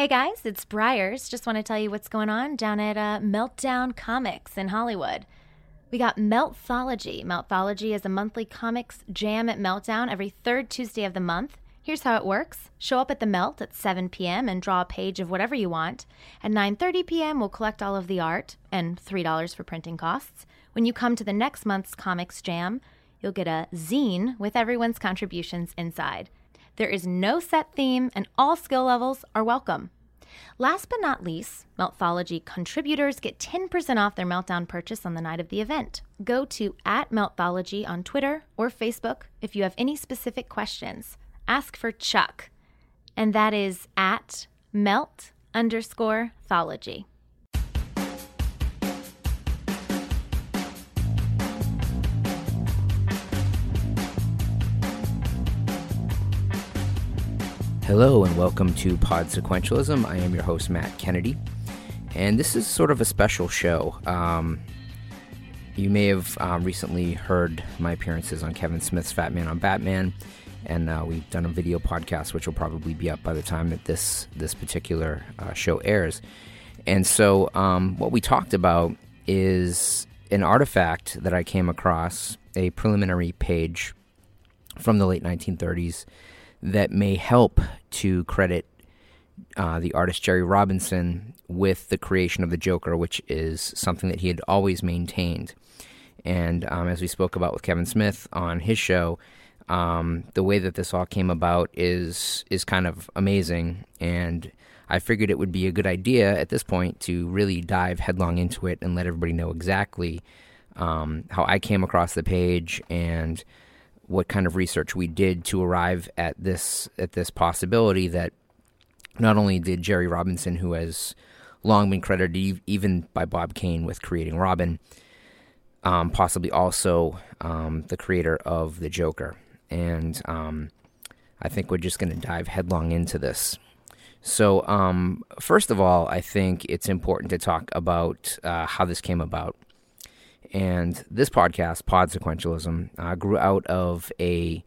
Hey guys, it's Briars. Just want to tell you what's going on down at uh, Meltdown Comics in Hollywood. We got Meltthology. Meltthology is a monthly comics jam at Meltdown every third Tuesday of the month. Here's how it works. Show up at the Melt at 7 p.m. and draw a page of whatever you want. At 9:30 p.m., we'll collect all of the art and $3 for printing costs. When you come to the next month's comics jam, you'll get a zine with everyone's contributions inside. There is no set theme, and all skill levels are welcome. Last but not least, Meltthology contributors get 10% off their Meltdown purchase on the night of the event. Go to at Meltthology on Twitter or Facebook if you have any specific questions. Ask for Chuck, and that is at melt underscore thology. Hello and welcome to Pod Sequentialism. I am your host, Matt Kennedy, and this is sort of a special show. Um, you may have um, recently heard my appearances on Kevin Smith's Fatman on Batman, and uh, we've done a video podcast, which will probably be up by the time that this this particular uh, show airs. And so, um, what we talked about is an artifact that I came across, a preliminary page from the late 1930s that may help to credit uh, the artist Jerry Robinson with the creation of the Joker, which is something that he had always maintained. And um, as we spoke about with Kevin Smith on his show, um, the way that this all came about is is kind of amazing. And I figured it would be a good idea at this point to really dive headlong into it and let everybody know exactly um, how I came across the page and what kind of research we did to arrive at this at this possibility that not only did Jerry Robinson, who has long been credited even by Bob Kane with creating Robin, um, possibly also um, the creator of the Joker, and um, I think we're just going to dive headlong into this. So, um, first of all, I think it's important to talk about uh, how this came about. And this podcast, Pod Sequentialism, uh, grew out of a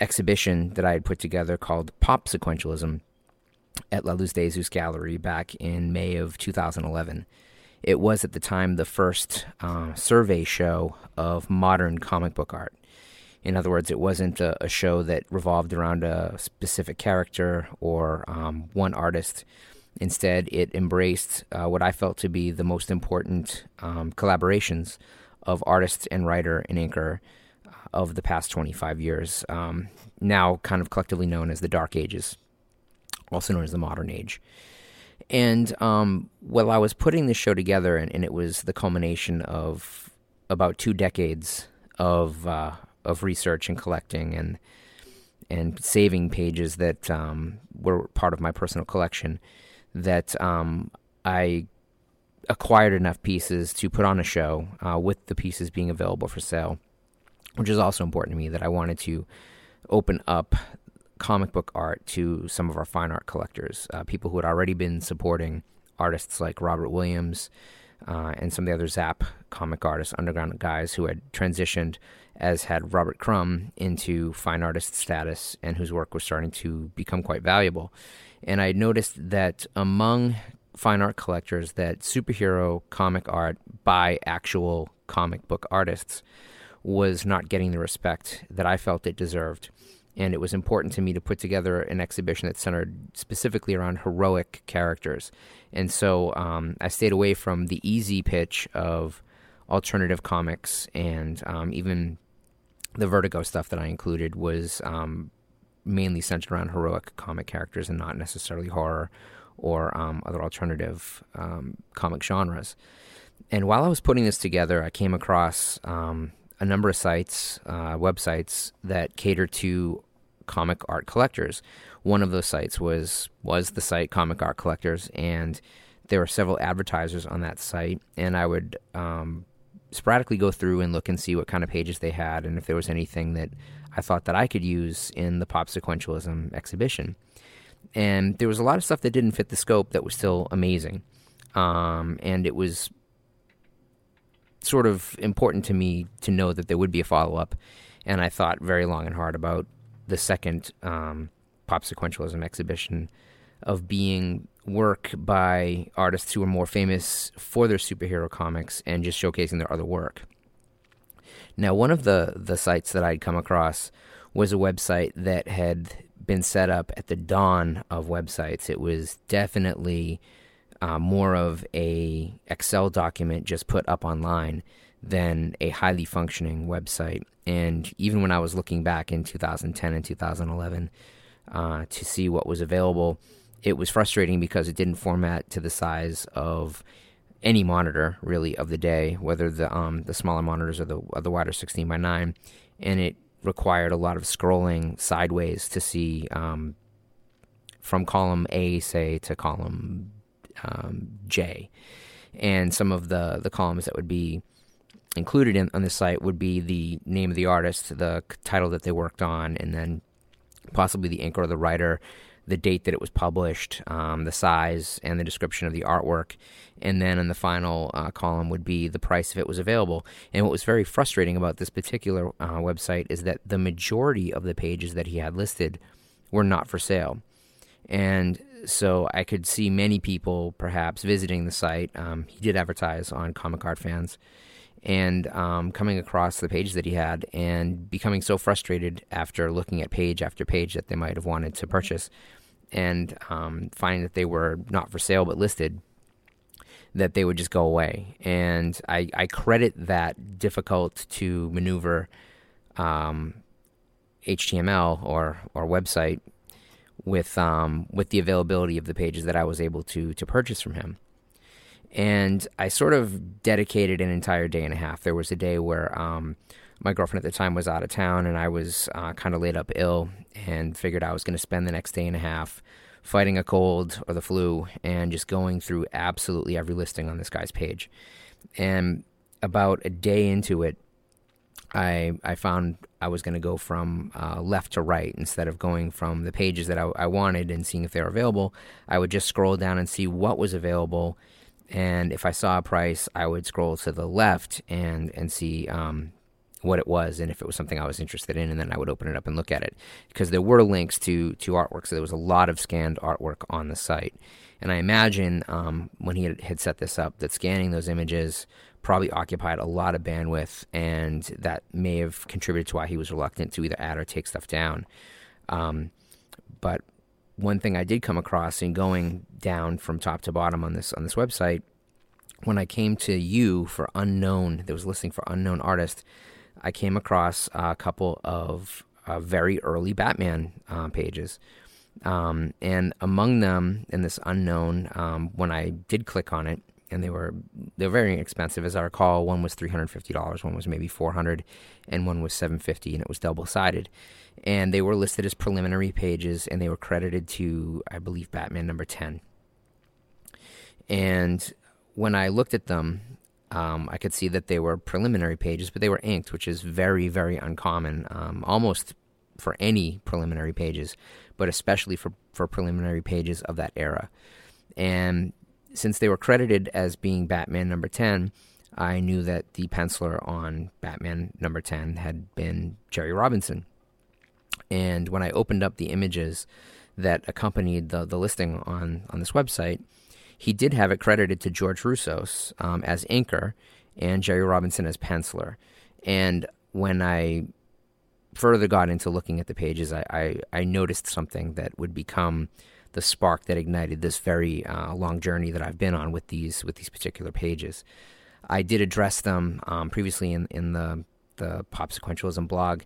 exhibition that I had put together called Pop Sequentialism at La Luz de Jesus Gallery back in May of 2011. It was at the time the first uh, survey show of modern comic book art. In other words, it wasn't a, a show that revolved around a specific character or um, one artist. Instead, it embraced uh, what I felt to be the most important um, collaborations of artist and writer and inker uh, of the past 25 years, um, now kind of collectively known as the Dark Ages, also known as the Modern Age. And um, while I was putting this show together, and, and, it was the culmination of about two decades of uh, of research and collecting and and saving pages that um, were part of my personal collection that um, I acquired enough pieces to put on a show uh, with the pieces being available for sale, which is also important to me that I wanted to open up comic book art to some of our fine art collectors, uh, people who had already been supporting artists like Robert Williams uh, and some of the other Zap comic artists, underground guys who had transitioned, as had Robert Crumb, into fine artist status and whose work was starting to become quite valuable. And I noticed that among fine art collectors that superhero comic art by actual comic book artists was not getting the respect that I felt it deserved. And it was important to me to put together an exhibition that centered specifically around heroic characters. And so um, I stayed away from the easy pitch of alternative comics and um, even the Vertigo stuff that I included was um, mainly centered around heroic comic characters and not necessarily horror or um, other alternative um, comic genres. And while I was putting this together, I came across um, a number of sites, uh, websites that cater to comic art collectors. One of those sites was was the site Comic Art Collectors, and there were several advertisers on that site. And I would um, sporadically go through and look and see what kind of pages they had, and if there was anything that I thought that I could use in the pop sequentialism exhibition and there was a lot of stuff that didn't fit the scope that was still amazing. Um, and it was sort of important to me to know that there would be a follow up. And I thought very long and hard about the second um, pop sequentialism exhibition of being work by artists who are more famous for their superhero comics and just showcasing their other work. Now, one of the, the sites that I'd come across was a website that had been set up at the dawn of websites. It was definitely uh, more of a Excel document just put up online than a highly functioning website. And even when I was looking back in 2010 and 2011 uh, to see what was available, it was frustrating because it didn't format to the size of any monitor really of the day, whether the um, the smaller monitors or the or the wider 16 by 9, and it required a lot of scrolling sideways to see um, from column A, say, to column um, J, and some of the the columns that would be included in on the site would be the name of the artist, the title that they worked on, and then possibly the inker or the writer the date that it was published, um, the size, and the description of the artwork. And then in the final uh, column would be the price if it was available. And what was very frustrating about this particular uh, website is that the majority of the pages that he had listed were not for sale. And so I could see many people perhaps visiting the site. Um, he did advertise on Comic Art Fans and um, coming across the pages that he had and becoming so frustrated after looking at page after page that they might have wanted to purchase and um, finding that they were not for sale but listed, that they would just go away. And I, I credit that difficult to maneuver um, HTML or or website with um, with the availability of the pages that I was able to to purchase from him. And I sort of dedicated an entire day and a half. There was a day where um, my girlfriend at the time was out of town and I was uh, kind of laid up ill and figured I was going to spend the next day and a half fighting a cold or the flu and just going through absolutely every listing on this guy's page. And about a day into it, I I found I was going to go from uh, left to right instead of going from the pages that I, I wanted and seeing if they were available. I would just scroll down and see what was available, and if I saw a price, I would scroll to the left and and see um, what it was and if it was something I was interested in, and then I would open it up and look at it because there were links to to artwork. So there was a lot of scanned artwork on the site, and I imagine um, when he had, had set this up that scanning those images probably occupied a lot of bandwidth, and that may have contributed to why he was reluctant to either add or take stuff down. Um, but one thing I did come across in going down from top to bottom on this on this website, when I came to you for unknown, there was listing for unknown artist. I came across a couple of uh, very early Batman uh, pages. Um, and among them, in this unknown, um, when I did click on it, and they were they were very expensive, as I recall. One was three hundred fifty dollars, one was maybe four hundred, and one was seven fifty, and it was double sided. And they were listed as preliminary pages, and they were credited to, I believe, Batman number ten. And when I looked at them, um, I could see that they were preliminary pages, but they were inked, which is very, very uncommon, um, almost for any preliminary pages, but especially for, for preliminary pages of that era. And since they were credited as being Batman number 10, I knew that the penciler on Batman number 10 had been Jerry Robinson. And when I opened up the images that accompanied the, the listing on, on this website, he did have it credited to George Roussos um, as inker and Jerry Robinson as penciler. And when I further got into looking at the pages, I, I, I noticed something that would become the spark that ignited this very uh, long journey that I've been on with these with these particular pages. I did address them um, previously in, in the the pop sequentialism blog,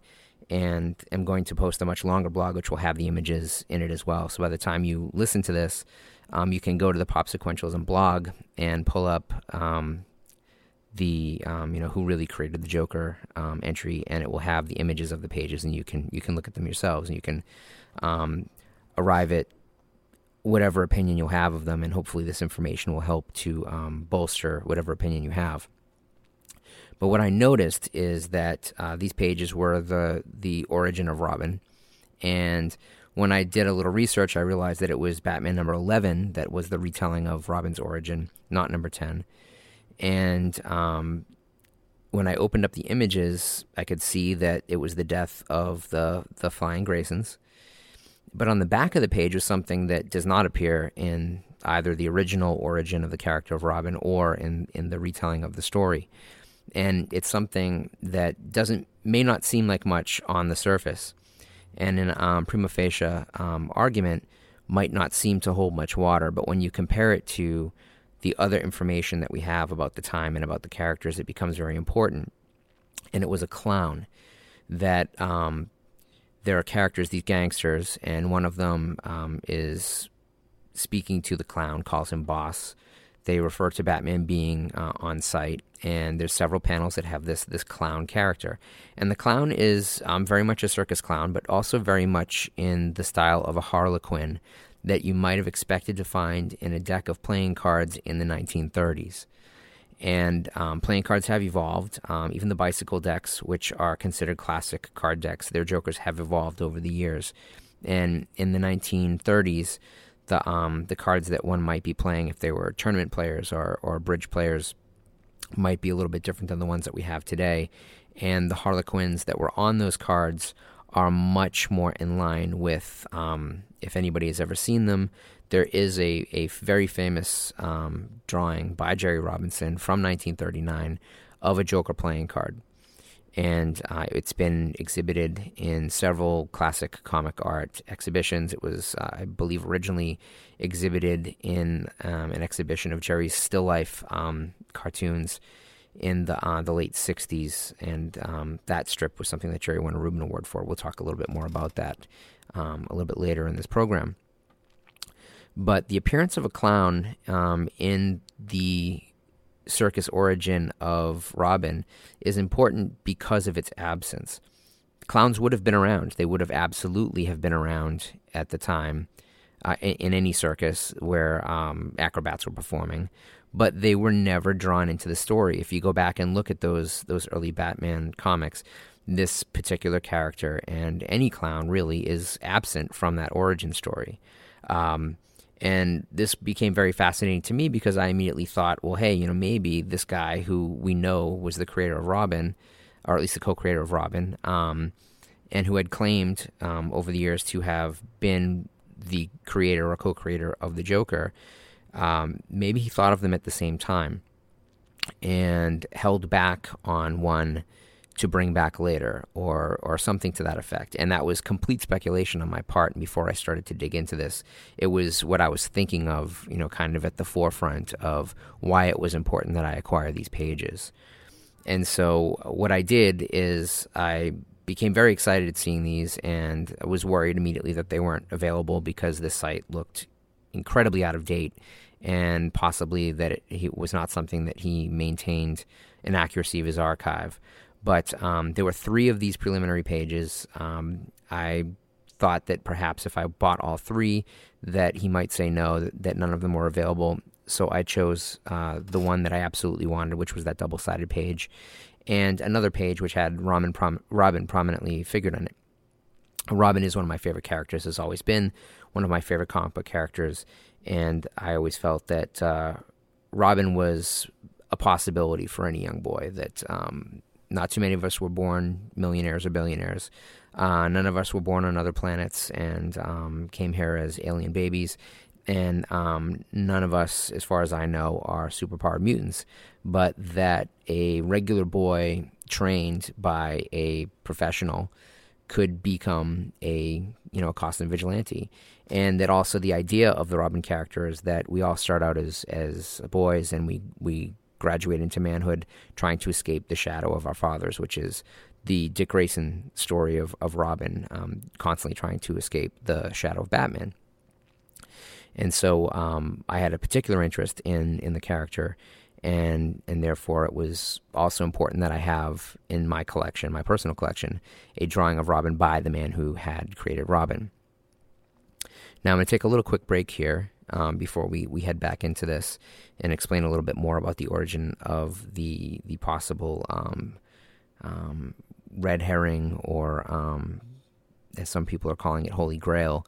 and am going to post a much longer blog which will have the images in it as well. So by the time you listen to this, um, you can go to the Pop Sequentialism blog and pull up um, the um, you know who really created the Joker um, entry, and it will have the images of the pages, and you can you can look at them yourselves, and you can um, arrive at whatever opinion you'll have of them, and hopefully this information will help to bolster whatever opinion you have. But what I noticed is that uh, these pages were the the origin of Robin, and when I did a little research, I realized that it was Batman number 11 that was the retelling of Robin's origin, not number 10. And um, when I opened up the images, I could see that it was the death of the, the Flying Graysons. But on the back of the page was something that does not appear in either the original origin of the character of Robin or in, in the retelling of the story. And it's something that doesn't may not seem like much on the surface, and in um, prima facie um, argument might not seem to hold much water. But when you compare it to the other information that we have about the time and about the characters, it becomes very important. And it was a clown that um, there are characters, these gangsters, and one of them um, is speaking to the clown, calls him boss. They refer to Batman being uh, on site, and there's several panels that have this this clown character. And the clown is um, very much a circus clown, but also very much in the style of a harlequin that you might have expected to find in a deck of playing cards in the 1930s. And um, playing cards have evolved. Um, even the bicycle decks, which are considered classic card decks, their jokers have evolved over the years. And in the 1930s, the um, the cards that one might be playing if they were tournament players or, or bridge players might be a little bit different than the ones that we have today. And the Harlequins that were on those cards are much more in line with, um, if anybody has ever seen them, there is a, a very famous um, drawing by Jerry Robinson from 1939 of a Joker playing card and uh, it's been exhibited in several classic comic art exhibitions. It was, uh, I believe, originally exhibited in um, an exhibition of Jerry's still life um, cartoons in the uh, the late '60s, and um, that strip was something that Jerry won a Reuben Award for. We'll talk a little bit more about that um, a little bit later in this program. But the appearance of a clown um, in the circus origin of Robin is important because of its absence. Clowns would have been around. They would have absolutely have been around at the time uh, in, in, any circus where um, acrobats were performing, but they were never drawn into the story. If you go back and look at those those early Batman comics, this particular character and any clown really is absent from that origin story. Um, and this became very fascinating to me because I immediately thought, well, hey, you know, maybe this guy who we know was the creator of Robin, or at least the co creator of Robin, um, and who had claimed um, over the years to have been the creator or co creator of the Joker, um, maybe he thought of them at the same time and held back on one to bring back later or or something to that effect. And that was complete speculation on my part. And before I started to dig into this it was what I was thinking of you know kind of at the forefront of why it was important that I acquire these pages. And so what I did is I became very excited at seeing these and I was worried immediately that they weren't available because this site looked incredibly out of date and possibly that it, it was not something that he maintained an accuracy of his archive but um, there were three of these preliminary pages. Um, I thought that perhaps if I bought all three, that he might say no, that, that none of them were available. So I chose uh, the one that I absolutely wanted, which was that double sided page, and another page which had Robin, prom- Robin prominently figured on it. Robin is one of my favorite characters, has always been one of my favorite comic book characters, and I always felt that uh, Robin was a possibility for any young boy that um, not too many of us were born millionaires or billionaires. Uh, none of us were born on other planets and um, came here as alien babies. And um, none of us, as far as I know, are superpowered mutants. But that a regular boy trained by a professional could become a you know a costume vigilante, and that also the idea of the Robin character is that we all start out as as boys and we we graduate into manhood, trying to escape the shadow of our fathers, which is the Dick Grayson story of, of Robin um, constantly trying to escape the shadow of Batman. And so um, I had a particular interest in, in the character, and, and therefore it was also important that I have in my collection, my personal collection, a drawing of Robin by the man who had created Robin. Now I'm going to take a little quick break here um, before we, we head back into this and explain a little bit more about the origin of the the possible um, um, red herring or um, as some people are calling it holy grail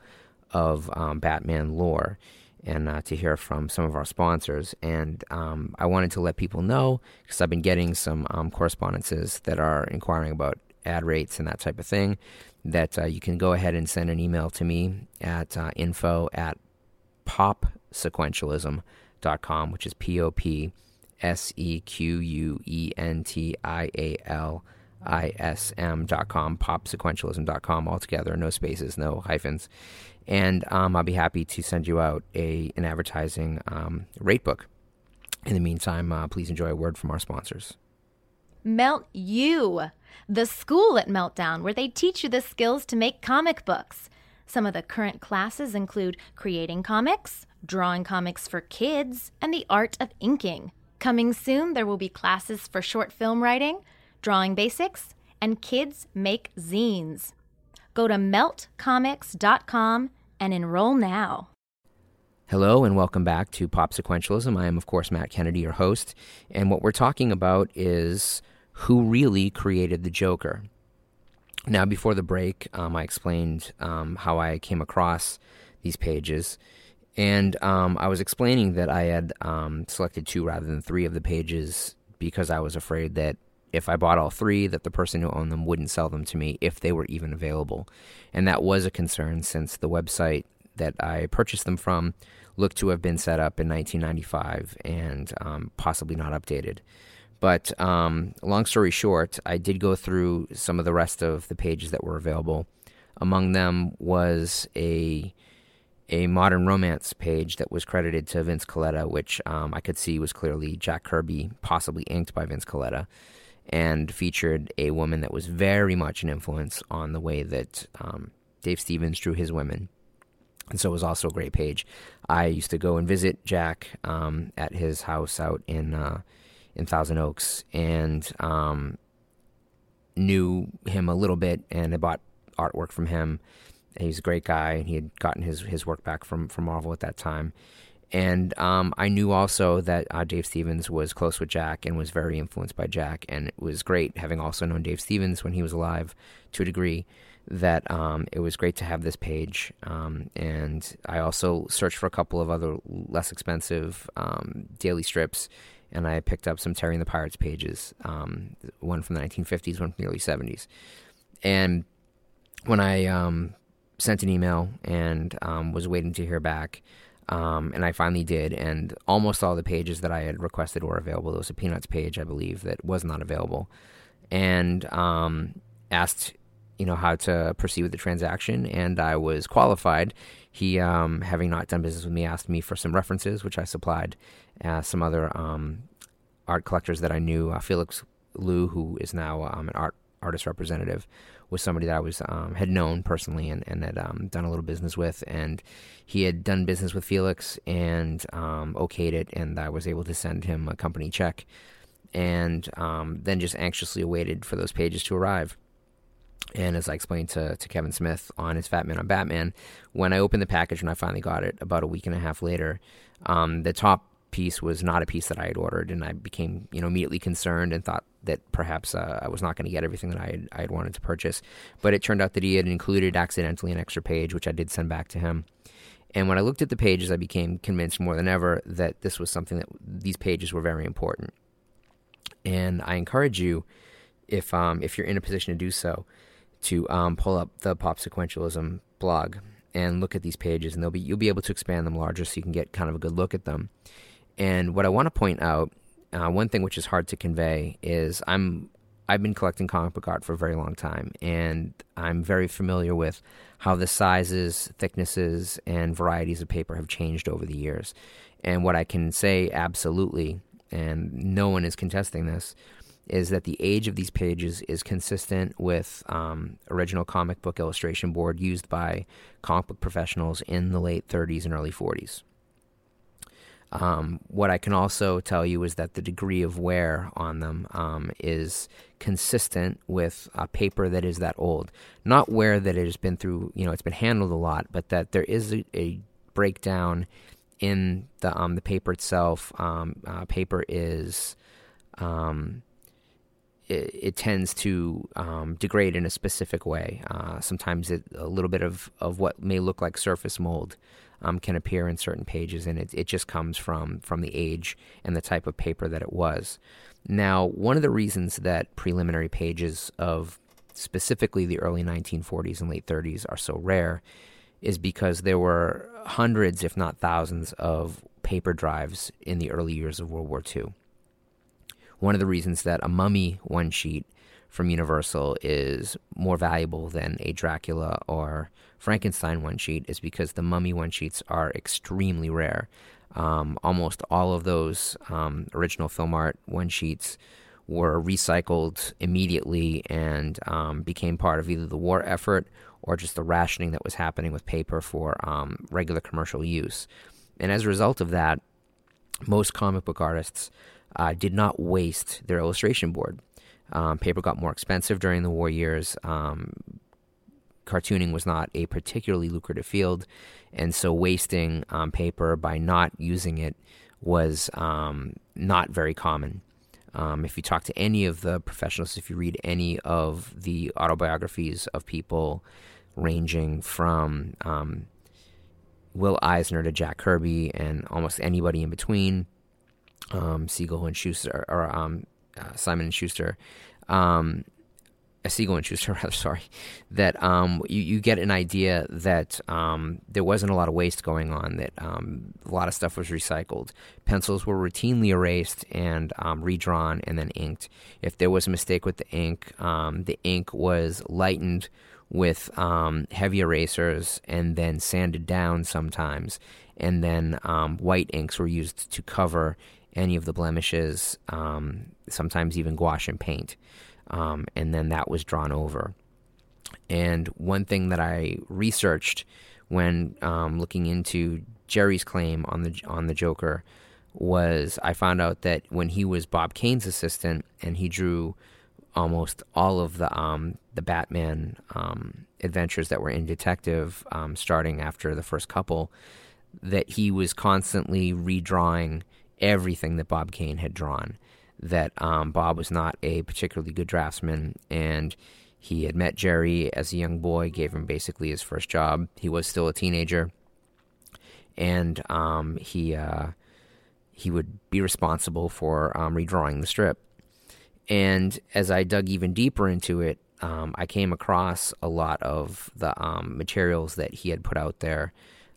of um, Batman lore and uh, to hear from some of our sponsors. And um, I wanted to let people know because I've been getting some correspondences that are inquiring about ad rates and that type of thing, that uh, you can go ahead and send an email to me at uh, info at popsequentialism.com, which is P O P S E Q U E N T I A L I S M.com, popsequentialism.com altogether, no spaces, no hyphens. And um, I'll be happy to send you out a an advertising um, rate book. In the meantime, uh, please enjoy a word from our sponsors. Melt You, the school at Meltdown, where they teach you the skills to make comic books. Some of the current classes include creating comics, drawing comics for kids, and the art of inking. Coming soon, there will be classes for short film writing, drawing basics, and kids make zines. Go to meltcomics.com and enroll now. Hello and welcome back to Pop Sequentialism. I am, of course, Matt Kennedy, your host. And what we're talking about is who really created the Joker. Now, before the break, um, I explained um, how I came across these pages. And um, I was explaining that I had um, selected two rather than three of the pages because I was afraid that if I bought all three, that the person who owned them wouldn't sell them to me if they were even available. And that was a concern since the website that I purchased them from looked to have been set up in 1995 and um, possibly not updated. But um, long story short, I did go through some of the rest of the pages that were available. Among them was a a modern romance page that was credited to Vince Colletta, which um, I could see was clearly Jack Kirby, possibly inked by Vince Colletta, and featured a woman that was very much an influence on the way that um, Dave Stevens drew his women. And so it was also a great page. I used to go and visit Jack um, at his house out in uh, in Thousand Oaks and um, knew him a little bit and I bought artwork from him. He's a great guy and he had gotten his, his work back from, from Marvel at that time. And um, I knew also that uh, Dave Stevens was close with Jack and was very influenced by Jack. And it was great having also known Dave Stevens when he was alive to a degree that um, it was great to have this page. Um, and I also searched for a couple of other less expensive um, daily strips and I picked up some Terry and the Pirates pages, um, one from the 1950s, one from the early 70s. And when I um, sent an email and um, was waiting to hear back, um, and I finally did, and almost all the pages that I had requested were available. There was a Peanuts page, I believe, that was not available, and um, asked, you know, how to proceed with the transaction, and I was qualified. He, um, having not done business with me, asked me for some references, which I supplied, uh, some other um, art collectors that I knew. Uh, Felix Liu, who is now um, an art artist representative, was somebody that I was um, had known personally and, and had um, done a little business with, and he had done business with Felix and um, okayed it, and I was able to send him a company check, and then just anxiously awaited for those pages to arrive. And as I explained to, to Kevin Smith on his Fatman on Batman, when I opened the package and I finally got it about a week and a half later, um, the top piece was not a piece that I had ordered, and I became you know immediately concerned and thought that perhaps uh, I was not going to get everything that I had, I had wanted to purchase. But it turned out that he had included accidentally an extra page, which I did send back to him. And when I looked at the pages, I became convinced more than ever that this was something that these pages were very important. And I encourage you, if um, if you're in a position to do so, to um, pull up the Pop Sequentialism blog and look at these pages, and they'll be you'll be able to expand them larger, so you can get kind of a good look at them. And what I want to point out, uh, one thing which is hard to convey, is I'm I've been collecting comic book art for a very long time, and I'm very familiar with how the sizes, thicknesses, and varieties of paper have changed over the years. And what I can say absolutely, and no one is contesting this, is that the age of these pages is consistent with um, original comic book illustration board used by comic book professionals in the late 30s and early 40s. Um, what I can also tell you is that the degree of wear on them um, is consistent with a paper that is that old. Not wear that it has been through, you know, it's been handled a lot, but that there is a, a breakdown in the um, the paper itself. Um, uh, paper is um, it, it, tends to um, degrade in a specific way. Uh, sometimes it, a little bit of, of what may look like surface mold um, can appear in certain pages, and it, it just comes from, from the age and the type of paper that it was. Now, one of the reasons that preliminary pages of specifically the early 1940s and late 30s, are so rare is because there were hundreds, if not thousands, of paper drives in the early years of World War II. One of the reasons that a mummy one sheet from Universal is more valuable than a Dracula or Frankenstein one sheet is because the mummy one sheets are extremely rare. Um, almost all of those um, original film art one sheets were recycled immediately and um, became part of either the war effort or just the rationing that was happening with paper for um, regular commercial use. And as a result of that, most comic book artists uh, did not waste their illustration board. Um, paper got more expensive during the war years. Um, cartooning was not a particularly lucrative field, and so wasting um, paper by not using it was um, not very common. Um, if you talk to any of the professionals, if you read any of the autobiographies of people ranging from um, Will Eisner to Jack Kirby and almost anybody in between, um, Siegel and Shuster, or um, uh, Simon and Schuster, um, uh, Siegel and Shuster, rather, sorry, that um, you, you get an idea that um, there wasn't a lot of waste going on, that um, a lot of stuff was recycled. Pencils were routinely erased and um, redrawn and then inked. If there was a mistake with the ink, um, the ink was lightened with um, heavy erasers and then sanded down sometimes. And then white inks were used to cover any of the blemishes, sometimes even gouache and paint um, and then that was drawn over. And one thing that I researched when um, looking into Jerry's claim on the on the Joker was I found out that when he was Bob Kane's assistant and he drew almost all of the um, the Batman um, adventures that were in Detective, um, starting after the first couple, that he was constantly redrawing everything that Bob Kane had drawn that um, Bob was not a particularly good draftsman, and he had met Jerry as a young boy, gave him basically his first job. He was still a teenager, and um, he uh, he would be responsible for um, redrawing the strip. And as I dug even deeper into it, um, I came across a lot of the um, materials that he had put out there.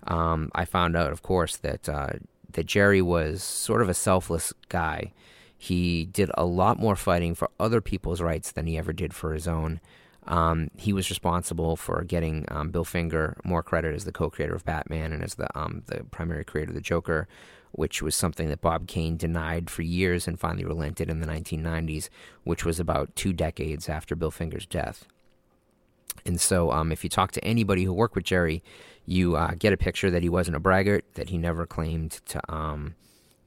Um, I found out, of course, that uh, that Jerry was sort of a selfless guy. He did a lot more fighting for other people's rights than he ever did for his own. Um, he was responsible for getting um, Bill Finger more credit as the co-creator of Batman and as the um, the primary creator of the Joker, which was something that Bob Kane denied for years and finally relented in the 1990s, which was about two decades after Bill Finger's death. And so, um, if you talk to anybody who worked with Jerry, you uh, get a picture that he wasn't a braggart, that he never claimed to um,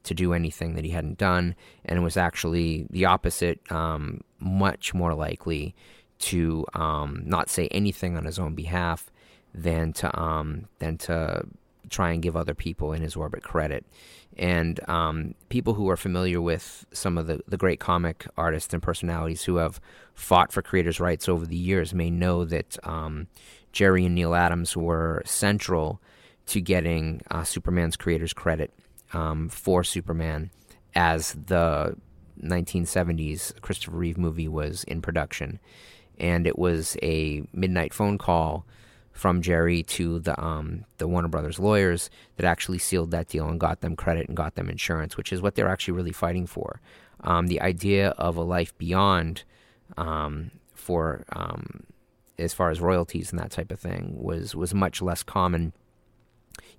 to do anything that he hadn't done, and was actually the opposite, um, much more likely to um, not say anything on his own behalf than to um, than to try and give other people in his orbit credit. And um, people who are familiar with some of the, the great comic artists and personalities who have fought for creators' rights over the years may know that um, Jerry and Neal Adams were central to getting uh, Superman's creators credit um, for Superman as the 1970s Christopher Reeve movie was in production. And it was a midnight phone call from Jerry to the um, the Warner Brothers lawyers that actually sealed that deal and got them credit and got them insurance, which is what they're actually really fighting for. Um, the idea of a life beyond um, for um, as far as royalties and that type of thing was was much less common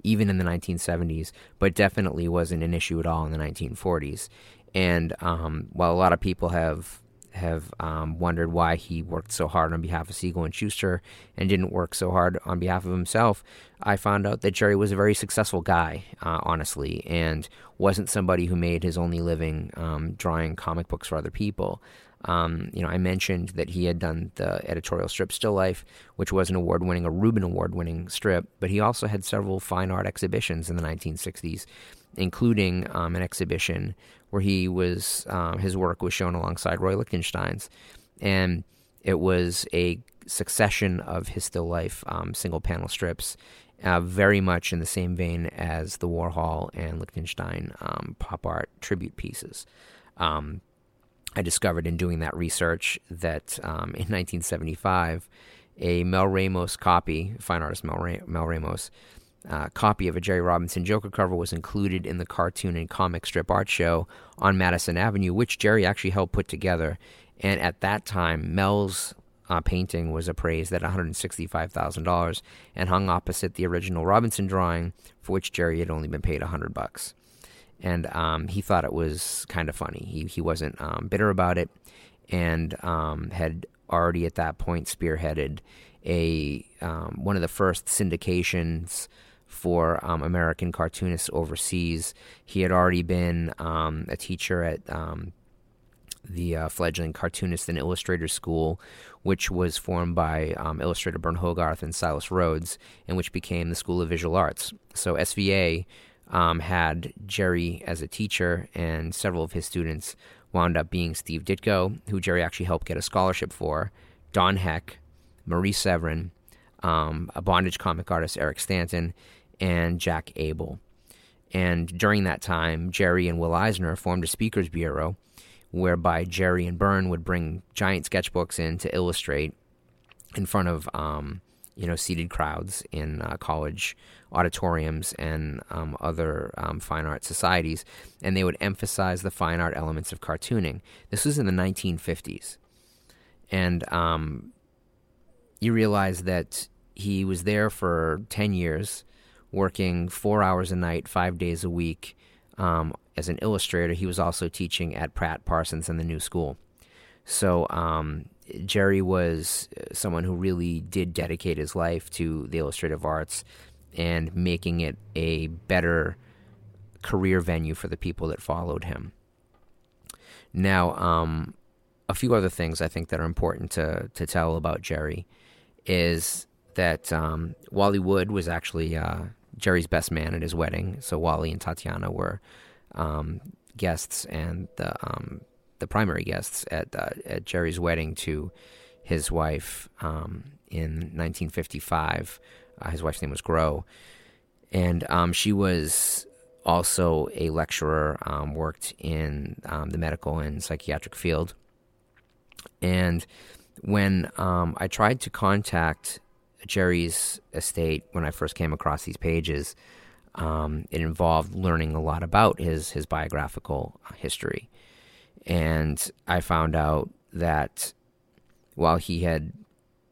even in the 1970s, but definitely wasn't an issue at all in the 1940s. And um, while a lot of people have have um, wondered why he worked so hard on behalf of Siegel and Shuster and didn't work so hard on behalf of himself, I found out that Jerry was a very successful guy, uh, honestly, and wasn't somebody who made his only living um, drawing comic books for other people. Um, you know, I mentioned that he had done the editorial strip Still Life, which was an award winning, a Reuben Award winning strip, but he also had several fine art exhibitions in the 1960s, including um, an exhibition where he was, um, his work was shown alongside Roy Lichtenstein's. And it was a succession of his Still Life um, single panel strips. Uh, very much in the same vein as the Warhol and Lichtenstein um, pop art tribute pieces. Um, I discovered in doing that research that um, in 1975, a Mel Ramos copy, fine artist Mel, Ra- Mel Ramos, uh, copy of a Jerry Robinson Joker cover was included in the cartoon and comic strip art show on Madison Avenue, which Jerry actually helped put together. And at that time, Mel's uh, painting was appraised at $165,000 and hung opposite the original Robinson drawing, for which Jerry had only been paid 100 bucks. And um, he thought it was kind of funny. He, he wasn't um, bitter about it and um, had already at that point spearheaded a um, one of the first syndications for um, American cartoonists overseas. He had already been um, a teacher at the uh, fledgling Cartoonist and Illustrator School, which was formed by um, illustrator Burne Hogarth and Silas Rhodes, and which became the School of Visual Arts. So SVA um, had Jerry as a teacher, and several of his students wound up being Steve Ditko, who Jerry actually helped get a scholarship for, Don Heck, Marie Severin, um, a bondage comic artist, Eric Stanton, and Jack Abel. And during that time, Jerry and Will Eisner formed a speakers bureau whereby Jerry and Burne would bring giant sketchbooks in to illustrate in front of um, you know seated crowds in uh, college auditoriums and um, other um, fine art societies, and they would emphasize the fine art elements of cartooning. This was in the 1950s, and um, you realize that he was there for 10 years, working four hours a night, five days a week. Um, as an illustrator, he was also teaching at Pratt Parsons and the New School. So um, Jerry was uh, someone who really did dedicate his life to the illustrative arts and making it a better career venue for the people that followed him. Now, um, a few other things I think that are important to to tell about Jerry is that um, Wally Wood was actually uh, Jerry's best man at his wedding. So Wally and Tatjana were um, guests and the um, the primary guests at uh, at Jerry's wedding to his wife um, in 1955. Uh, his wife's name was Gro, and um, she was also a lecturer, um, worked in um, the medical and psychiatric field. And when um, I tried to contact Jerry's estate when I first came across these pages, um, it involved learning a lot about his his biographical history, and I found out that while he had,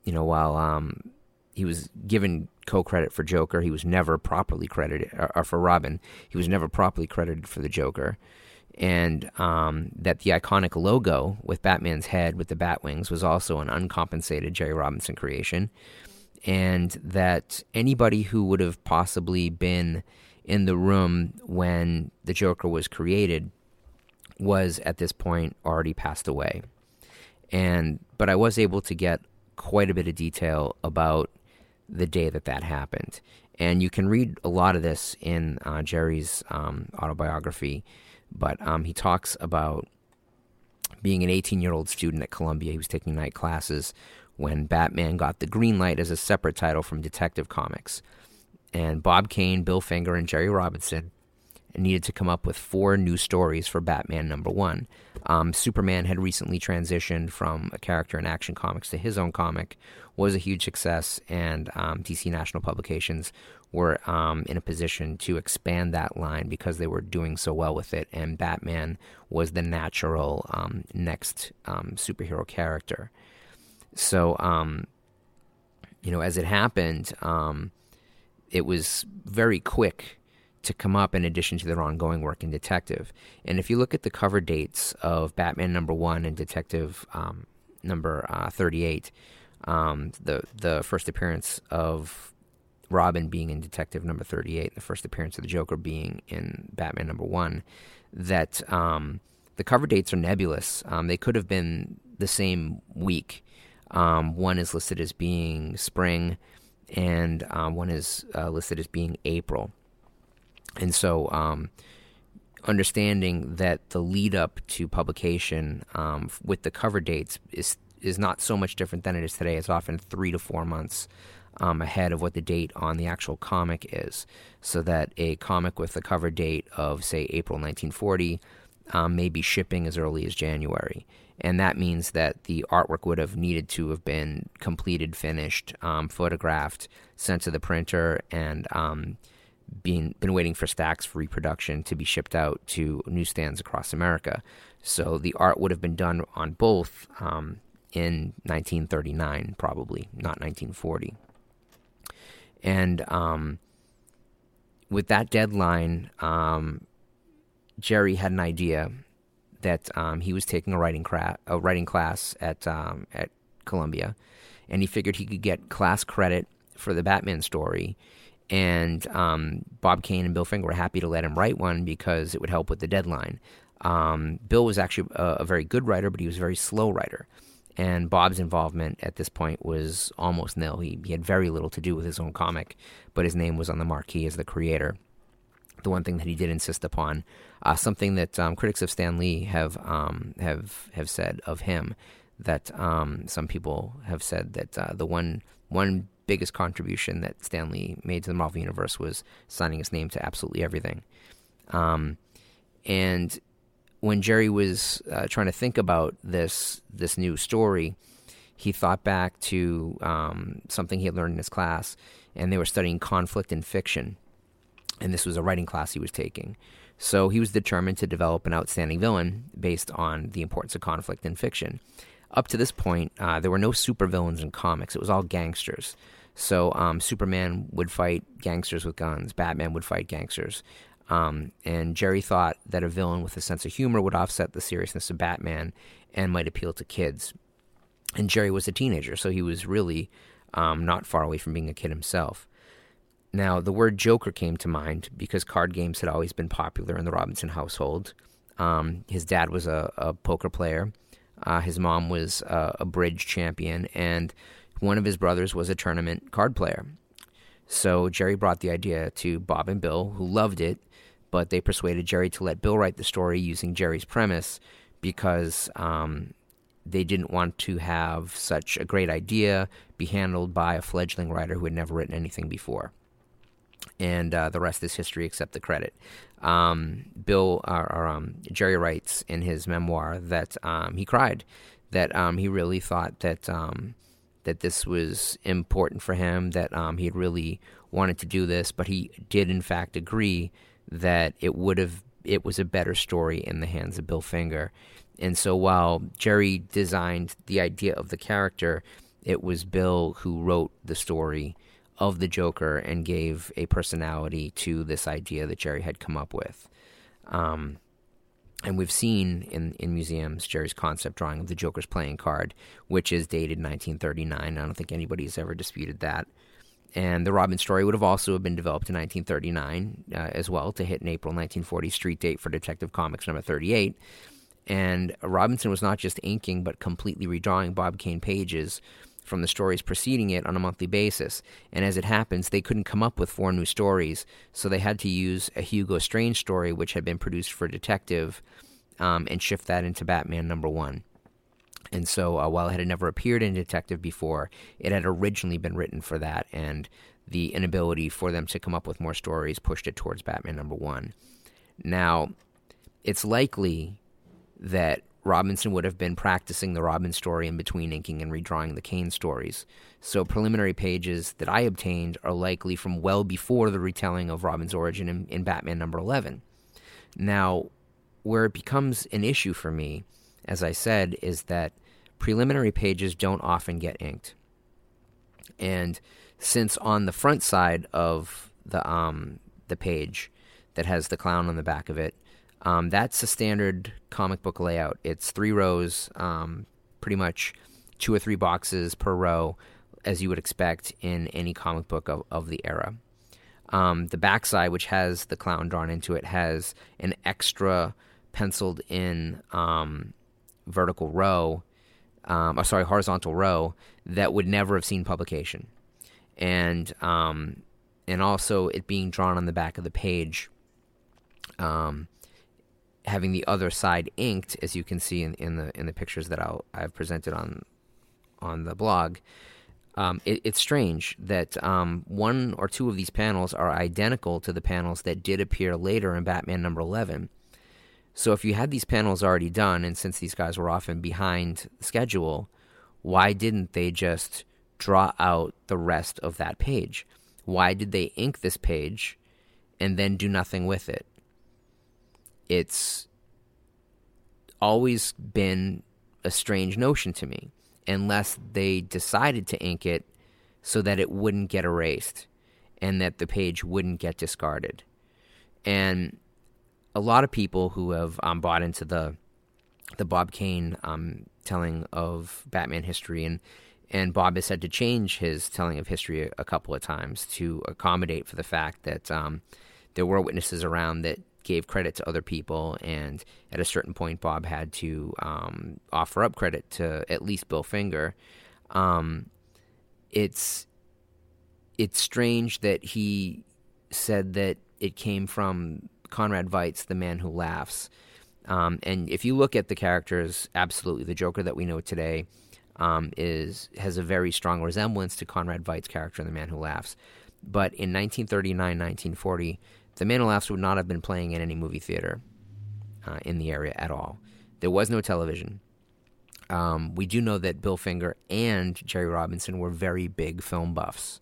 you know, while um, he was given co-credit for Joker, he was never properly credited, or, or for Robin, he was never properly credited for the Joker. And um, that the iconic logo with Batman's head with the bat wings was also an uncompensated Jerry Robinson creation, and that anybody who would have possibly been in the room when the Joker was created was at this point already passed away. And but I was able to get quite a bit of detail about the day that that happened, and you can read a lot of this in uh, Jerry's um, autobiography but um, he talks about being an 18 year old student at Columbia. He was taking night classes when Batman got the green light as a separate title from Detective Comics. And Bob Kane, Bill Finger, and Jerry Robinson needed to come up with four new stories for Batman number one. Um, Superman had recently transitioned from a character in Action Comics to his own comic, was a huge success, and um, DC National Publications were um, in a position to expand that line because they were doing so well with it, and Batman was the natural um, next um, superhero character. So, um, you know, as it happened, it was very quick to come up in addition to their ongoing work in Detective. And if you look at the cover dates of Batman number one and Detective um, number uh, 38, um, the, the first appearance of Robin being in Detective number 38, the first appearance of the Joker being in Batman number one, that um, the cover dates are nebulous. Um, they could have been the same week. Um, one is listed as being spring, and uh, one is uh, listed as being April. And so, um, understanding that the lead up to publication um, with the cover dates is is not so much different than it is today. It's often three to four months um, ahead of what the date on the actual comic is, so that a comic with the cover date of say April 1940 um, may be shipping as early as January. And that means that the artwork would have needed to have been completed, finished, um, photographed, sent to the printer, and um, been, been waiting for stacks for reproduction to be shipped out to newsstands across America. So the art would have been done on both um, in 1939, probably, not 1940. And um, with that deadline, um, Jerry had an idea that um, he was taking a writing, cra- a writing class at um, at Columbia, and he figured he could get class credit for the Batman story. And um, Bob Kane and Bill Finger were happy to let him write one because it would help with the deadline. Um, Bill was actually a, a, very good writer, but he was a very slow writer. And Bob's involvement at this point was almost nil. He, he had very little to do with his own comic, but his name was on the marquee as the creator. The one thing that he did insist upon, uh, something that um, critics of Stan Lee have um, have have said of him, that um, some people have said that uh, the one one biggest contribution that Stan Lee made to the Marvel Universe was signing his name to absolutely everything. Um, and when Jerry was uh, trying to think about this this new story, he thought back to um, something he had learned in his class, and they were studying conflict in fiction, and this was a writing class he was taking. So he was determined to develop an outstanding villain based on the importance of conflict in fiction. Up to this point, uh, there were no supervillains in comics; it was all gangsters. So um, Superman would fight gangsters with guns. Batman would fight gangsters. Um, and Jerry thought that a villain with a sense of humor would offset the seriousness of Batman and might appeal to kids. And Jerry was a teenager, so he was really um, not far away from being a kid himself. Now, the word Joker came to mind because card games had always been popular in the Robinson household. Um, his dad was a, a poker player, uh, his mom was a, a bridge champion, and one of his brothers was a tournament card player. So Jerry brought the idea to Bob and Bill, who loved it, but they persuaded Jerry to let Bill write the story using Jerry's premise because um, they didn't want to have such a great idea be handled by a fledgling writer who had never written anything before. And uh, the rest is history, except the credit. Um, Bill or, or um, Jerry writes in his memoir that um, he cried, that um, he really thought that um, that this was important for him, that um, he had really wanted to do this, but he did in fact agree that it would have it was a better story in the hands of Bill Finger. And so while Jerry designed the idea of the character, it was Bill who wrote the story of the Joker and gave a personality to this idea that Jerry had come up with. Um, and we've seen in, in museums Jerry's concept drawing of the Joker's playing card, which is dated 1939. I don't think anybody's ever disputed that. And the Robin story would have also have been developed in 1939 uh, as well to hit an April 1940 street date for Detective Comics number 38. And Robinson was not just inking, but completely redrawing Bob Kane pages from the stories preceding it on a monthly basis. And as it happens, they couldn't come up with four new stories, so they had to use a Hugo Strange story, which had been produced for Detective, um, and shift that into Batman number one. And so, uh, while it had never appeared in Detective before, it had originally been written for that, and the inability for them to come up with more stories pushed it towards Batman number one. Now, it's likely that Robinson would have been practicing the Robin story in between inking and redrawing the Kane stories. So, preliminary pages that I obtained are likely from well before the retelling of Robin's origin in, in Batman number 11. Now, where it becomes an issue for me, as I said, is that preliminary pages don't often get inked. And since on the front side of the um, the page that has the clown on the back of it, um, that's a standard comic book layout. It's three rows, um, pretty much two or three boxes per row, as you would expect in any comic book of, of the era. Um, the backside, which has the clown drawn into it, has an extra penciled in um, vertical row um, or sorry, horizontal row that would never have seen publication, and um, and also it being drawn on the back of the page, um, having the other side inked, as you can see in, in the in the pictures that I'll, I've presented on on the blog. Um, it, it's strange that um, one or two of these panels are identical to the panels that did appear later in Batman number 11. So if you had these panels already done, and since these guys were often behind schedule, why didn't they just draw out the rest of that page? Why did they ink this page and then do nothing with it? It's always been a strange notion to me, unless they decided to ink it so that it wouldn't get erased and that the page wouldn't get discarded. And a lot of people who have um, bought into the the Bob Kane um, telling of Batman history, and and Bob has had to change his telling of history a, a couple of times to accommodate for the fact that um, there were witnesses around that gave credit to other people, and at a certain point, Bob had to um, offer up credit to at least Bill Finger. Um, it's it's strange that he said that it came from Conrad Veidt, the man who laughs. Um, and if you look at the characters, absolutely, the Joker that we know today um, is has a very strong resemblance to Conrad Veidt's character in The Man Who Laughs. But in 1939, 1940, The Man would not have been playing in any movie theater uh, in the area at all. There was no television. Um, we do know that Bill Finger and Jerry Robinson were very big film buffs.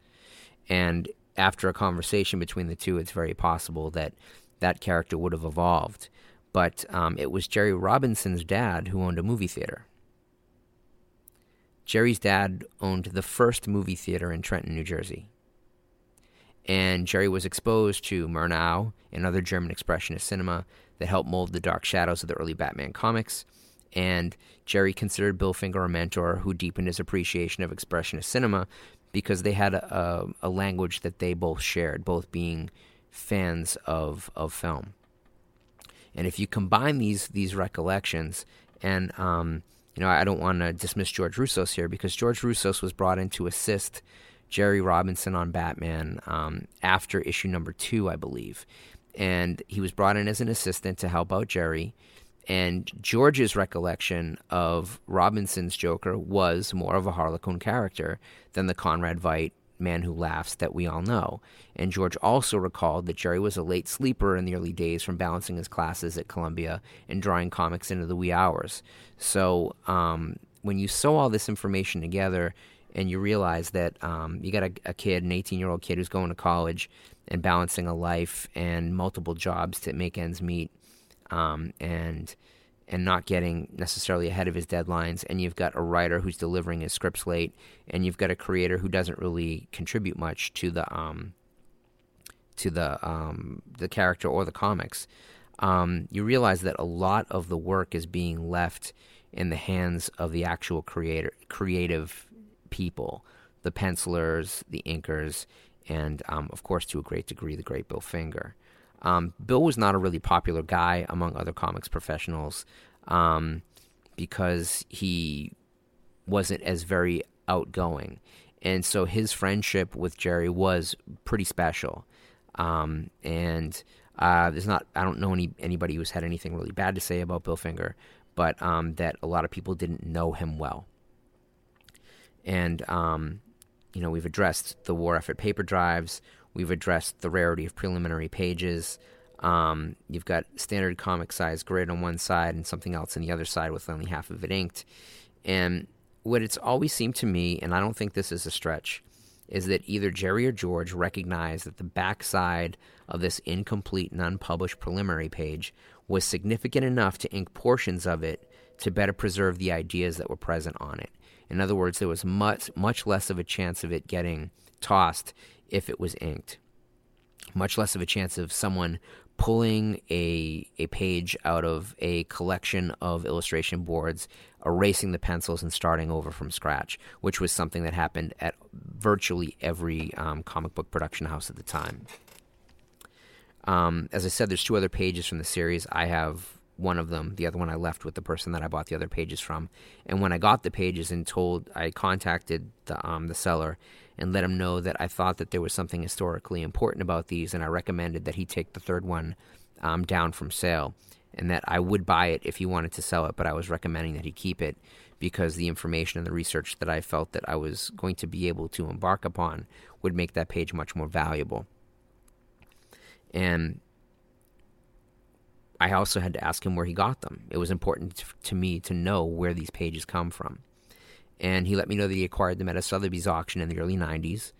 And after a conversation between the two, it's very possible that that character would have evolved. But um, it was Jerry Robinson's dad who owned a movie theater. Jerry's dad owned the first movie theater in Trenton, New Jersey. And Jerry was exposed to Murnau and other German expressionist cinema that helped mold the dark shadows of the early Batman comics. And Jerry considered Bill Finger a mentor who deepened his appreciation of expressionist cinema because they had a, a, a language that they both shared, both being fans of of film. And if you combine these these recollections, and um, you know, I don't want to dismiss George Roussos here because George Roussos was brought in to assist Jerry Robinson on Batman um, after issue number two, I believe, and he was brought in as an assistant to help out Jerry. And George's recollection of Robinson's Joker was more of a Harlequin character than the Conrad Veidt man who laughs that we all know. And George also recalled that Jerry was a late sleeper in the early days from balancing his classes at Columbia and drawing comics into the wee hours. So um, when you sew all this information together and you realize that um, you got a, a kid, an 18 year old kid who's going to college and balancing a life and multiple jobs to make ends meet, um, and and not getting necessarily ahead of his deadlines, and you've got a writer who's delivering his scripts late, and you've got a creator who doesn't really contribute much to the um, to the um, the character or the comics. Um, you realize that a lot of the work is being left in the hands of the actual creator, creative people, the pencilers, the inkers, and um, of course, to a great degree, the great Bill Finger. Um, Bill was not a really popular guy among other comics professionals um, because he wasn't as very outgoing. And so his friendship with Jerry was pretty special. Um, and uh, there's not, I don't know any anybody who's had anything really bad to say about Bill Finger, but um, that a lot of people didn't know him well. And, um, you know, we've addressed the war effort paper drives. We've addressed the rarity of preliminary pages. Um, you've got standard comic size grid on one side and something else on the other side with only half of it inked. And what it's always seemed to me, and I don't think this is a stretch, is that either Jerry or George recognized that the backside of this incomplete and unpublished preliminary page was significant enough to ink portions of it to better preserve the ideas that were present on it. In other words, there was much much less of a chance of it getting tossed if it was inked. Much less of a chance of someone pulling a a page out of a collection of illustration boards, erasing the pencils, and starting over from scratch, which was something that happened at virtually every um, comic book production house at the time. Um, as I said, there's two other pages from the series. I have one of them. The other one I left with the person that I bought the other pages from. And when I got the pages and told, I contacted the um, the seller and let him know that I thought that there was something historically important about these, and I recommended that he take the third one um, down from sale, and that I would buy it if he wanted to sell it, but I was recommending that he keep it because the information and the research that I felt that I was going to be able to embark upon would make that page much more valuable. And I also had to ask him where he got them. It was important to me to know where these pages come from. And he let me know that he acquired them at a Sotheby's auction in the early 90s.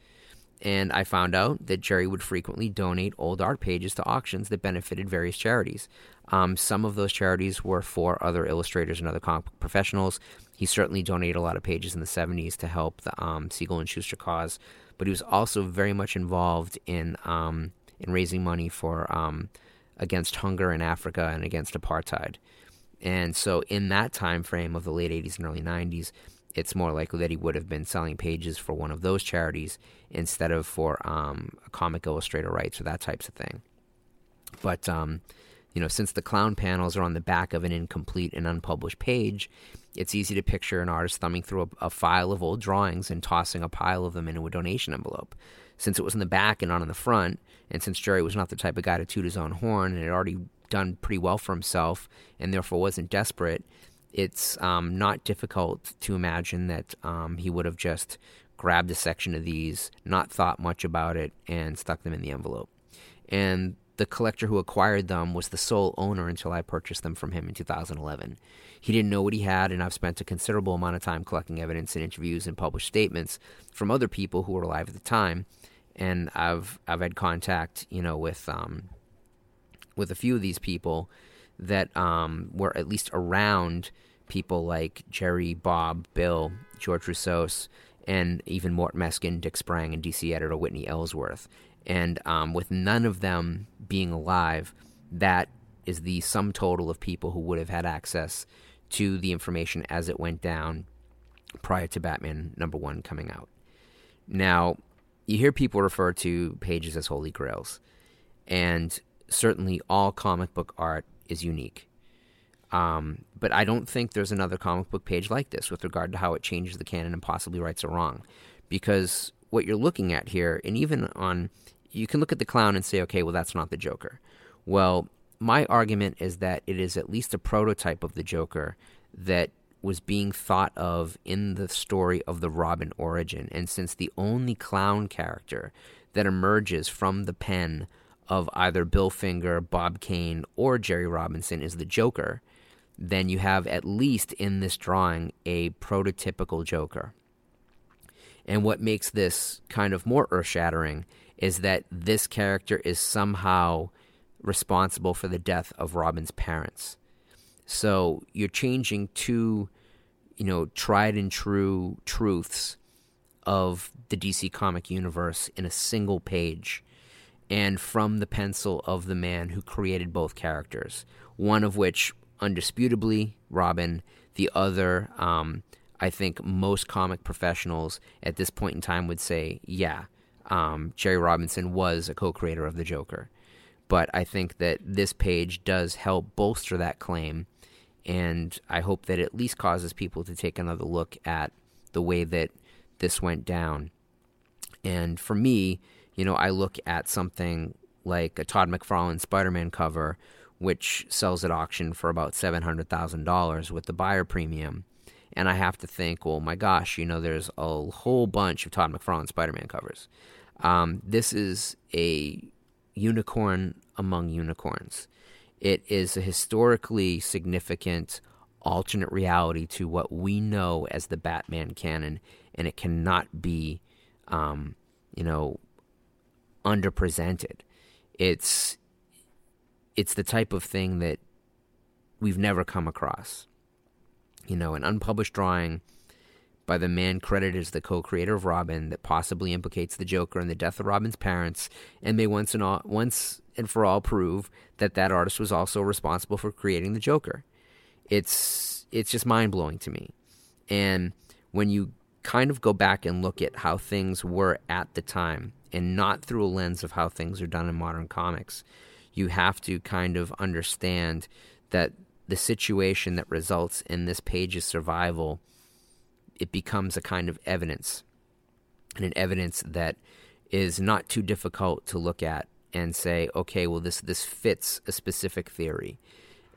And I found out that Jerry would frequently donate old art pages to auctions that benefited various charities. Um, some of those charities were for other illustrators and other comic professionals. He certainly donated a lot of pages in the 70s to help the um, Siegel and Shuster cause, but he was also very much involved in um, in raising money for um, against hunger in Africa and against apartheid. And so, in that time frame of the late 80s and early 90s, it's more likely that he would have been selling pages for one of those charities instead of for um, comic illustrator rights or that types of thing. But um, you know, since the clown panels are on the back of an incomplete and unpublished page, it's easy to picture an artist thumbing through a, a, file of old drawings and tossing a pile of them into a donation envelope. Since it was in the back and not in the front, and since Jerry was not the type of guy to toot his own horn and had already done pretty well for himself and therefore wasn't desperate, it's um, not difficult to imagine that um, he would have just grabbed a section of these, not thought much about it, and stuck them in the envelope. And the collector who acquired them was the sole owner until I purchased them from him in 2011. He didn't know what he had, and I've spent a considerable amount of time collecting evidence and interviews and published statements from other people who were alive at the time. And I've I've had contact, you know, with um, with a few of these people that um, were at least around people like Jerry, Bob, Bill, George Roussos, and even Mort Meskin, Dick Sprang, and DC editor Whitney Ellsworth. And um, with none of them being alive, that is the sum total of people who would have had access to the information as it went down prior to Batman number one coming out. Now, you hear people refer to pages as holy grails, and certainly all comic book art is unique. Um, but I don't think there's another comic book page like this with regard to how it changes the canon and possibly rights or wrong. Because what you're looking at here, and even on, you can look at the clown and say, okay, well, that's not the Joker. Well, my argument is that it is at least a prototype of the Joker that was being thought of in the story of the Robin origin. And since the only clown character that emerges from the pen of either Bill Finger, Bob Kane, or Jerry Robinson is the Joker, then you have at least in this drawing a prototypical Joker. And what makes this kind of more earth shattering is that this character is somehow responsible for the death of Robin's parents. So you're changing two, you know, tried and true truths of the DC comic universe in a single page and from the pencil of the man who created both characters, one of which undisputably Robin, the other um, I think most comic professionals at this point in time would say, yeah, um, Jerry Robinson was a co creator of the Joker. But I think that this page does help bolster that claim. And I hope that at least causes people to take another look at the way that this went down. And for me, you know, I look at something like a Todd McFarlane Spider Man cover, which sells at auction for about $700,000 with the buyer premium and I have to think, well, my gosh, you know, there's a whole bunch of Todd McFarlane Spider-Man covers. Um, this is a unicorn among unicorns. It is a historically significant alternate reality to what we know as the Batman canon, and it cannot be, um, you know, underpresented. It's it's the type of thing that we've never come across you know, an unpublished drawing by the man credited as the co-creator of Robin that possibly implicates the Joker in the death of Robin's parents, and may once and all, once and for all prove that that artist was also responsible for creating the Joker. It's it's just mind blowing to me, and when you kind of go back and look at how things were at the time, and not through a lens of how things are done in modern comics, you have to kind of understand that the situation that results in this page's survival, it becomes a kind of evidence, and an evidence that is not too difficult to look at and say, okay, well, this this fits a specific theory.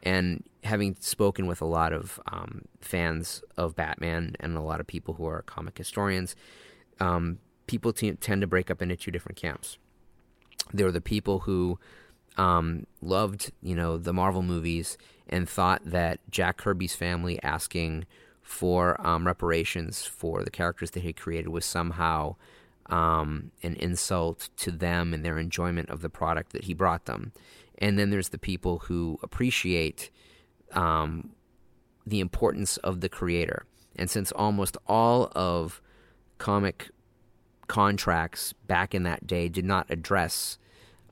And having spoken with a lot of um, fans of Batman and a lot of people who are comic historians, um, people t- tend to break up into two different camps. There are the people who um, loved you know the Marvel movies and thought that Jack Kirby's family asking for um, reparations for the characters that he created was somehow um, an insult to them and their enjoyment of the product that he brought them. And then there's the people who appreciate um, the importance of the creator. And since almost all of comic contracts back in that day did not address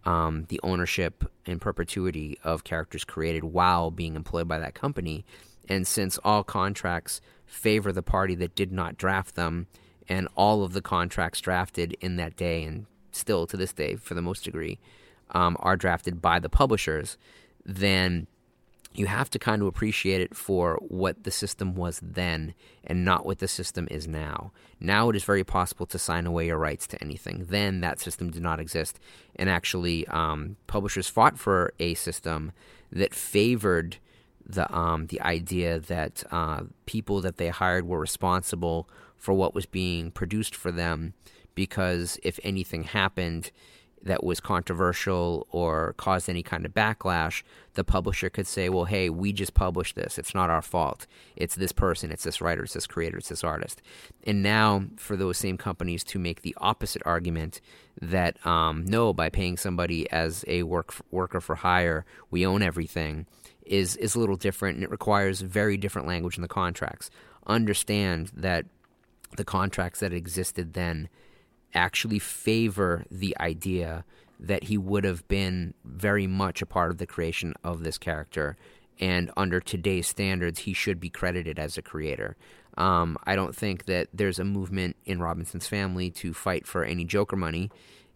um, the ownership and perpetuity of characters created while being employed by that company, and since all contracts favor the party that did not draft them, and all of the contracts drafted in that day and still to this day, for the most degree, um, are drafted by the publishers, then you have to kind of appreciate it for what the system was then and not what the system is now. Now it is very possible to sign away your rights to anything. Then that system did not exist. And actually, um, publishers fought for a system that favored the um, the idea that uh, people that they hired were responsible for what was being produced for them, because if anything happened that was controversial or caused any kind of backlash, the publisher could say, "Well, hey, we just published this. It's not our fault. It's this person. It's this writer. It's this creator. It's this artist." And now, for those same companies to make the opposite argument that um, no, by paying somebody as a work worker for hire, we own everything is is a little different and it requires very different language in the contracts. Understand that the contracts that existed then actually favor the idea that he would have been very much a part of the creation of this character and under today's standards he should be credited as a creator. Um, I don't think that there's a movement in Robinson's family to fight for any Joker money.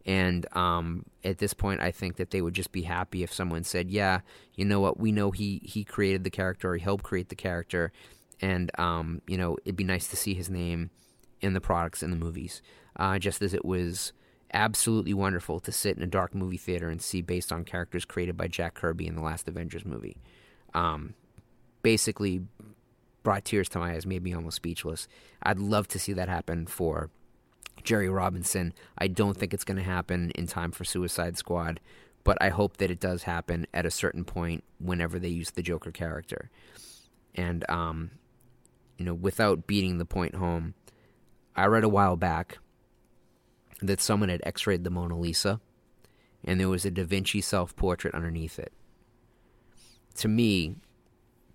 And um, at this point, I think that they would just be happy if someone said, "Yeah, you know what? We know he he created the character, or he helped create the character, and um, you know it'd be nice to see his name in the products in the movies." Uh, just as it was absolutely wonderful to sit in a dark movie theater and see based on characters created by Jack Kirby in the last Avengers movie. Um, basically, brought tears to my eyes, made me almost speechless. I'd love to see that happen for Jerry Robinson. I don't think it's going to happen in time for Suicide Squad, but I hope that it does happen at a certain point whenever they use the Joker character. And, um, you know, without beating the point home, I read a while back that someone had x rayed the Mona Lisa and there was a Da Vinci self portrait underneath it. To me,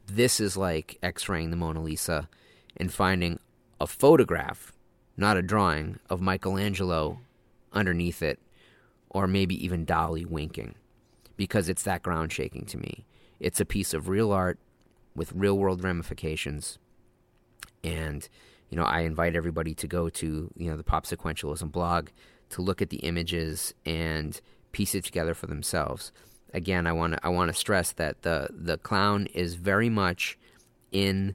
this is like x raying the Mona Lisa and finding a photograph not a drawing of Michelangelo underneath it, or maybe even Dali winking, because it's that ground shaking to me. It's a piece of real art with real world ramifications. And, you know, I invite everybody to go to, you know, the Pop Sequentialism blog to look at the images and piece it together for themselves. Again, I want to I want to stress that the the clown is very much in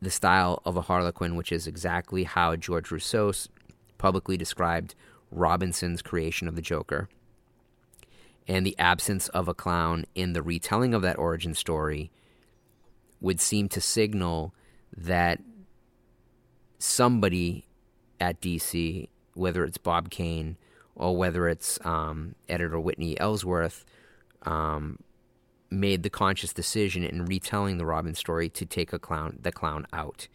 the style of a harlequin, which is exactly how George Roussos publicly described Robinson's creation of the Joker. And the absence of a clown in the retelling of that origin story would seem to signal that somebody at DC, whether it's Bob Kane or whether it's um, editor Whitney Ellsworth, um, made the conscious decision in retelling the Robin story to take a clown the clown out.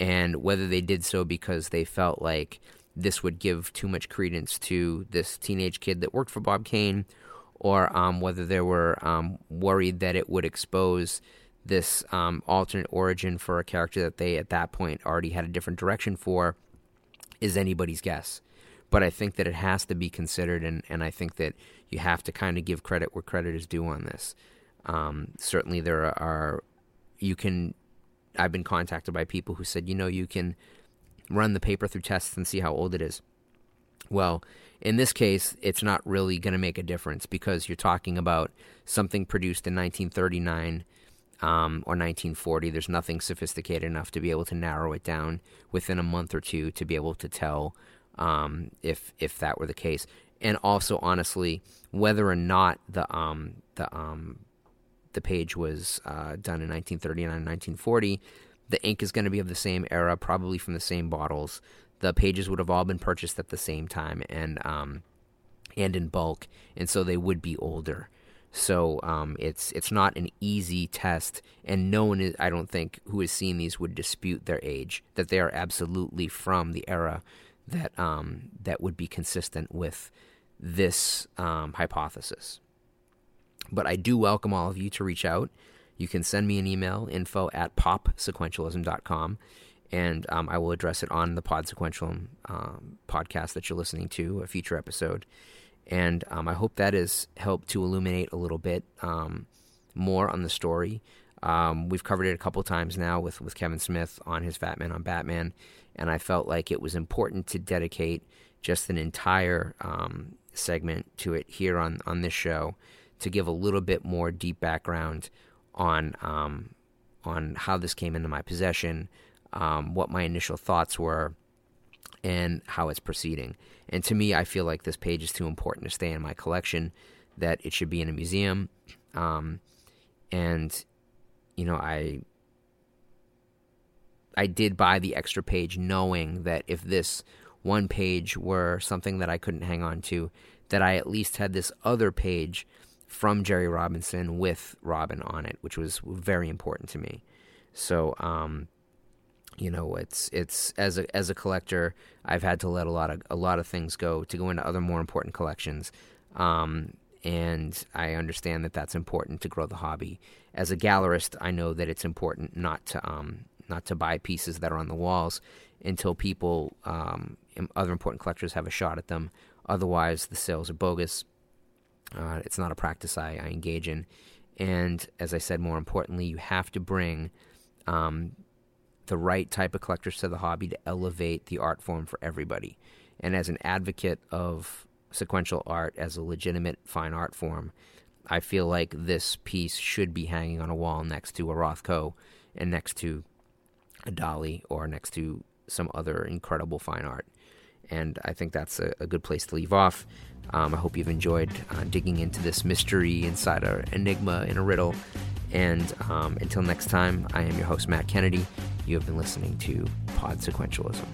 And whether they did so because they felt like this would give too much credence to this teenage kid that worked for Bob Kane, or um, whether they were um, worried that it would expose this um, alternate origin for a character that they at that point already had a different direction for, is anybody's guess. But I think that it has to be considered, and, and I think that you have to kind of give credit where credit is due on this. Um, certainly, there are you can. I've been contacted by people who said, you know, you can run the paper through tests and see how old it is. Well, in this case, it's not really going to make a difference because you're talking about something produced in 1939 um, or 1940. There's nothing sophisticated enough to be able to narrow it down within a month or two to be able to tell um, if if that were the case. And also, honestly, whether or not the um, the um, the page was uh, done in 1939 and 1940. The ink is going to be of the same era, probably from the same bottles. The pages would have all been purchased at the same time and um, and in bulk, and so they would be older. So um, it's it's not an easy test, and no one is, I don't think who has seen these would dispute their age. That they are absolutely from the era that um, that would be consistent with this um, hypothesis. But I do welcome all of you to reach out. You can send me an email, info at popsequentialism.com, and um, I will address it on the Pod Sequentialism um, podcast that you're listening to, a future episode. And um, I hope that has helped to illuminate a little bit um, more on the story. Um, we've covered it a couple times now with, with Kevin Smith on his Fatman on Batman, and I felt like it was important to dedicate just an entire um, segment to it here on, on this show to give a little bit more deep background on um, on how this came into my possession, um, what my initial thoughts were, and how it's proceeding. And to me, I feel like this page is too important to stay in my collection, that it should be in a museum. Um, and you know, I I did buy the extra page knowing that if this one page were something that I couldn't hang on to, that I at least had this other page from Jerry Robinson with Robin on it, which was very important to me. So, um, you know, it's it's as a as a collector, I've had to let a lot of a lot of things go to go into other more important collections. Um, and I understand that that's important to grow the hobby. As a gallerist, I know that it's important not to um, not to buy pieces that are on the walls until people, um, other important collectors, have a shot at them. Otherwise, the sales are bogus. Uh, it's not a practice I, I, engage in. And as I said, more importantly, you have to bring um, the right type of collectors to the hobby to elevate the art form for everybody. And as an advocate of sequential art as a legitimate fine art form, I feel like this piece should be hanging on a wall next to a Rothko and next to a Dali or next to some other incredible fine art. And I think that's a, a good place to leave off. Um, I hope you've enjoyed uh, digging into this mystery inside an enigma in a riddle. And um, until next time, I am your host, Matt Kennedy. You have been listening to Pod Sequentialism.